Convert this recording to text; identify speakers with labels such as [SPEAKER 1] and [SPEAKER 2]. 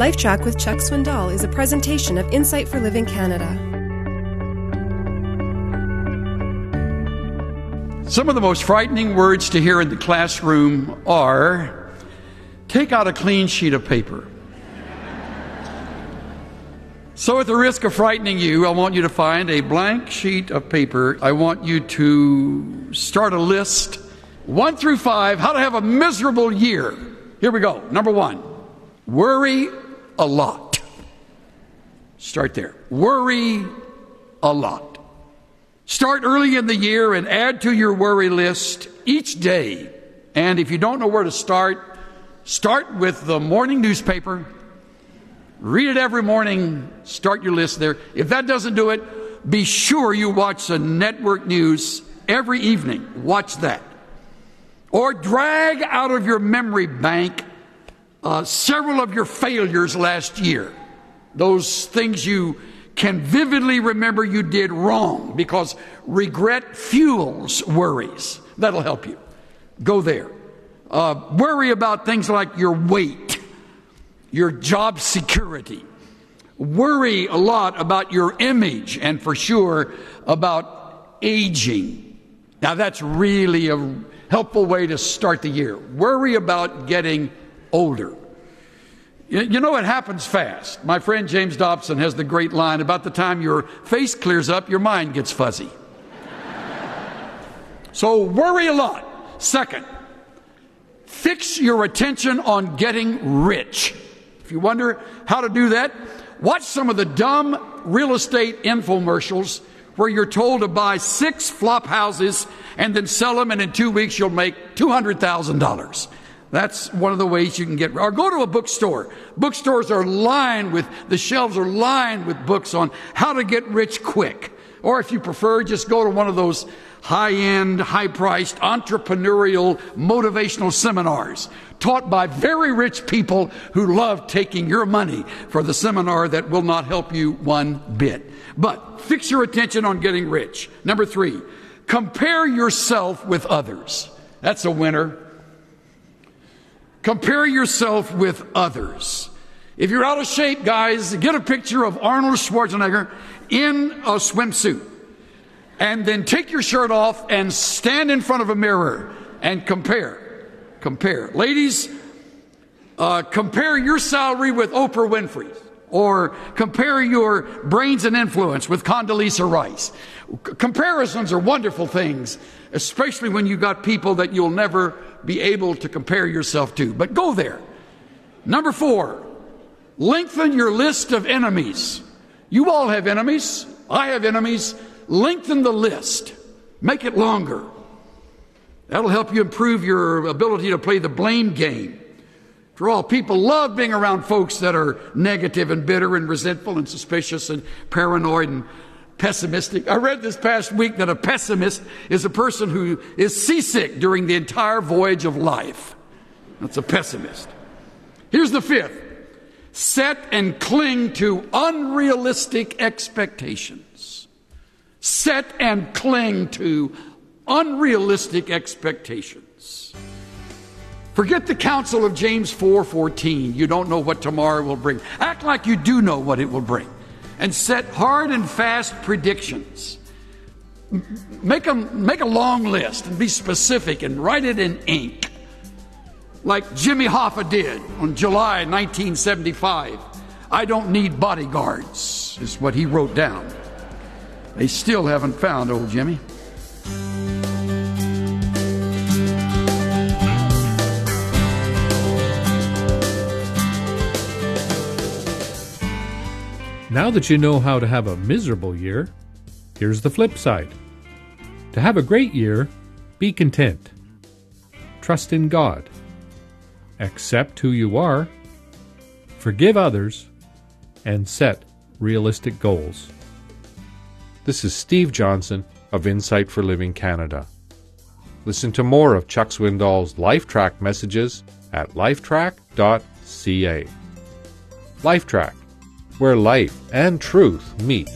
[SPEAKER 1] LifeTrac with Chuck Swindoll is a presentation of Insight for Living Canada.
[SPEAKER 2] Some of the most frightening words to hear in the classroom are take out a clean sheet of paper. So, at the risk of frightening you, I want you to find a blank sheet of paper. I want you to start a list one through five, how to have a miserable year. Here we go. Number one, worry a lot. Start there. Worry a lot. Start early in the year and add to your worry list each day. And if you don't know where to start, start with the morning newspaper Read it every morning. Start your list there. If that doesn't do it, be sure you watch the network news every evening. Watch that. Or drag out of your memory bank uh, several of your failures last year. Those things you can vividly remember you did wrong because regret fuels worries. That'll help you. Go there. Uh, worry about things like your weight your job security. Worry a lot about your image and for sure about aging. Now, that's really a helpful way to start the year. Worry about getting older. You know, it happens fast. My friend James Dobson has the great line about the time your face clears up, your mind gets fuzzy. so, worry a lot. Second, fix your attention on getting rich. If you wonder how to do that, watch some of the dumb real estate infomercials where you're told to buy six flop houses and then sell them, and in two weeks you'll make $200,000. That's one of the ways you can get, or go to a bookstore. Bookstores are lined with, the shelves are lined with books on how to get rich quick. Or if you prefer, just go to one of those high end, high priced entrepreneurial motivational seminars taught by very rich people who love taking your money for the seminar that will not help you one bit. But fix your attention on getting rich. Number three, compare yourself with others. That's a winner. Compare yourself with others. If you're out of shape, guys, get a picture of Arnold Schwarzenegger in a swimsuit. And then take your shirt off and stand in front of a mirror and compare. Compare. Ladies, uh, compare your salary with Oprah Winfrey's. Or compare your brains and influence with Condoleezza Rice. C- comparisons are wonderful things, especially when you got people that you'll never be able to compare yourself to. But go there. Number four, lengthen your list of enemies. You all have enemies. I have enemies. Lengthen the list, make it longer. That'll help you improve your ability to play the blame game. For all, people love being around folks that are negative and bitter and resentful and suspicious and paranoid and pessimistic. I read this past week that a pessimist is a person who is seasick during the entire voyage of life. That's a pessimist. Here's the fifth set and cling to unrealistic expectations. Set and cling to unrealistic expectations. Forget the counsel of James 4:14. you don't know what tomorrow will bring. Act like you do know what it will bring. And set hard and fast predictions. Make a, make a long list and be specific and write it in ink like Jimmy Hoffa did on July 1975. I don't need bodyguards, is what he wrote down. They still haven't found old Jimmy.
[SPEAKER 3] Now that you know how to have a miserable year, here's the flip side. To have a great year, be content. Trust in God accept who you are, forgive others, and set realistic goals. This is Steve Johnson of Insight for Living Canada. Listen to more of Chuck Swindoll's LifeTrac messages at lifetrac.ca. LifeTrac, where life and truth meet.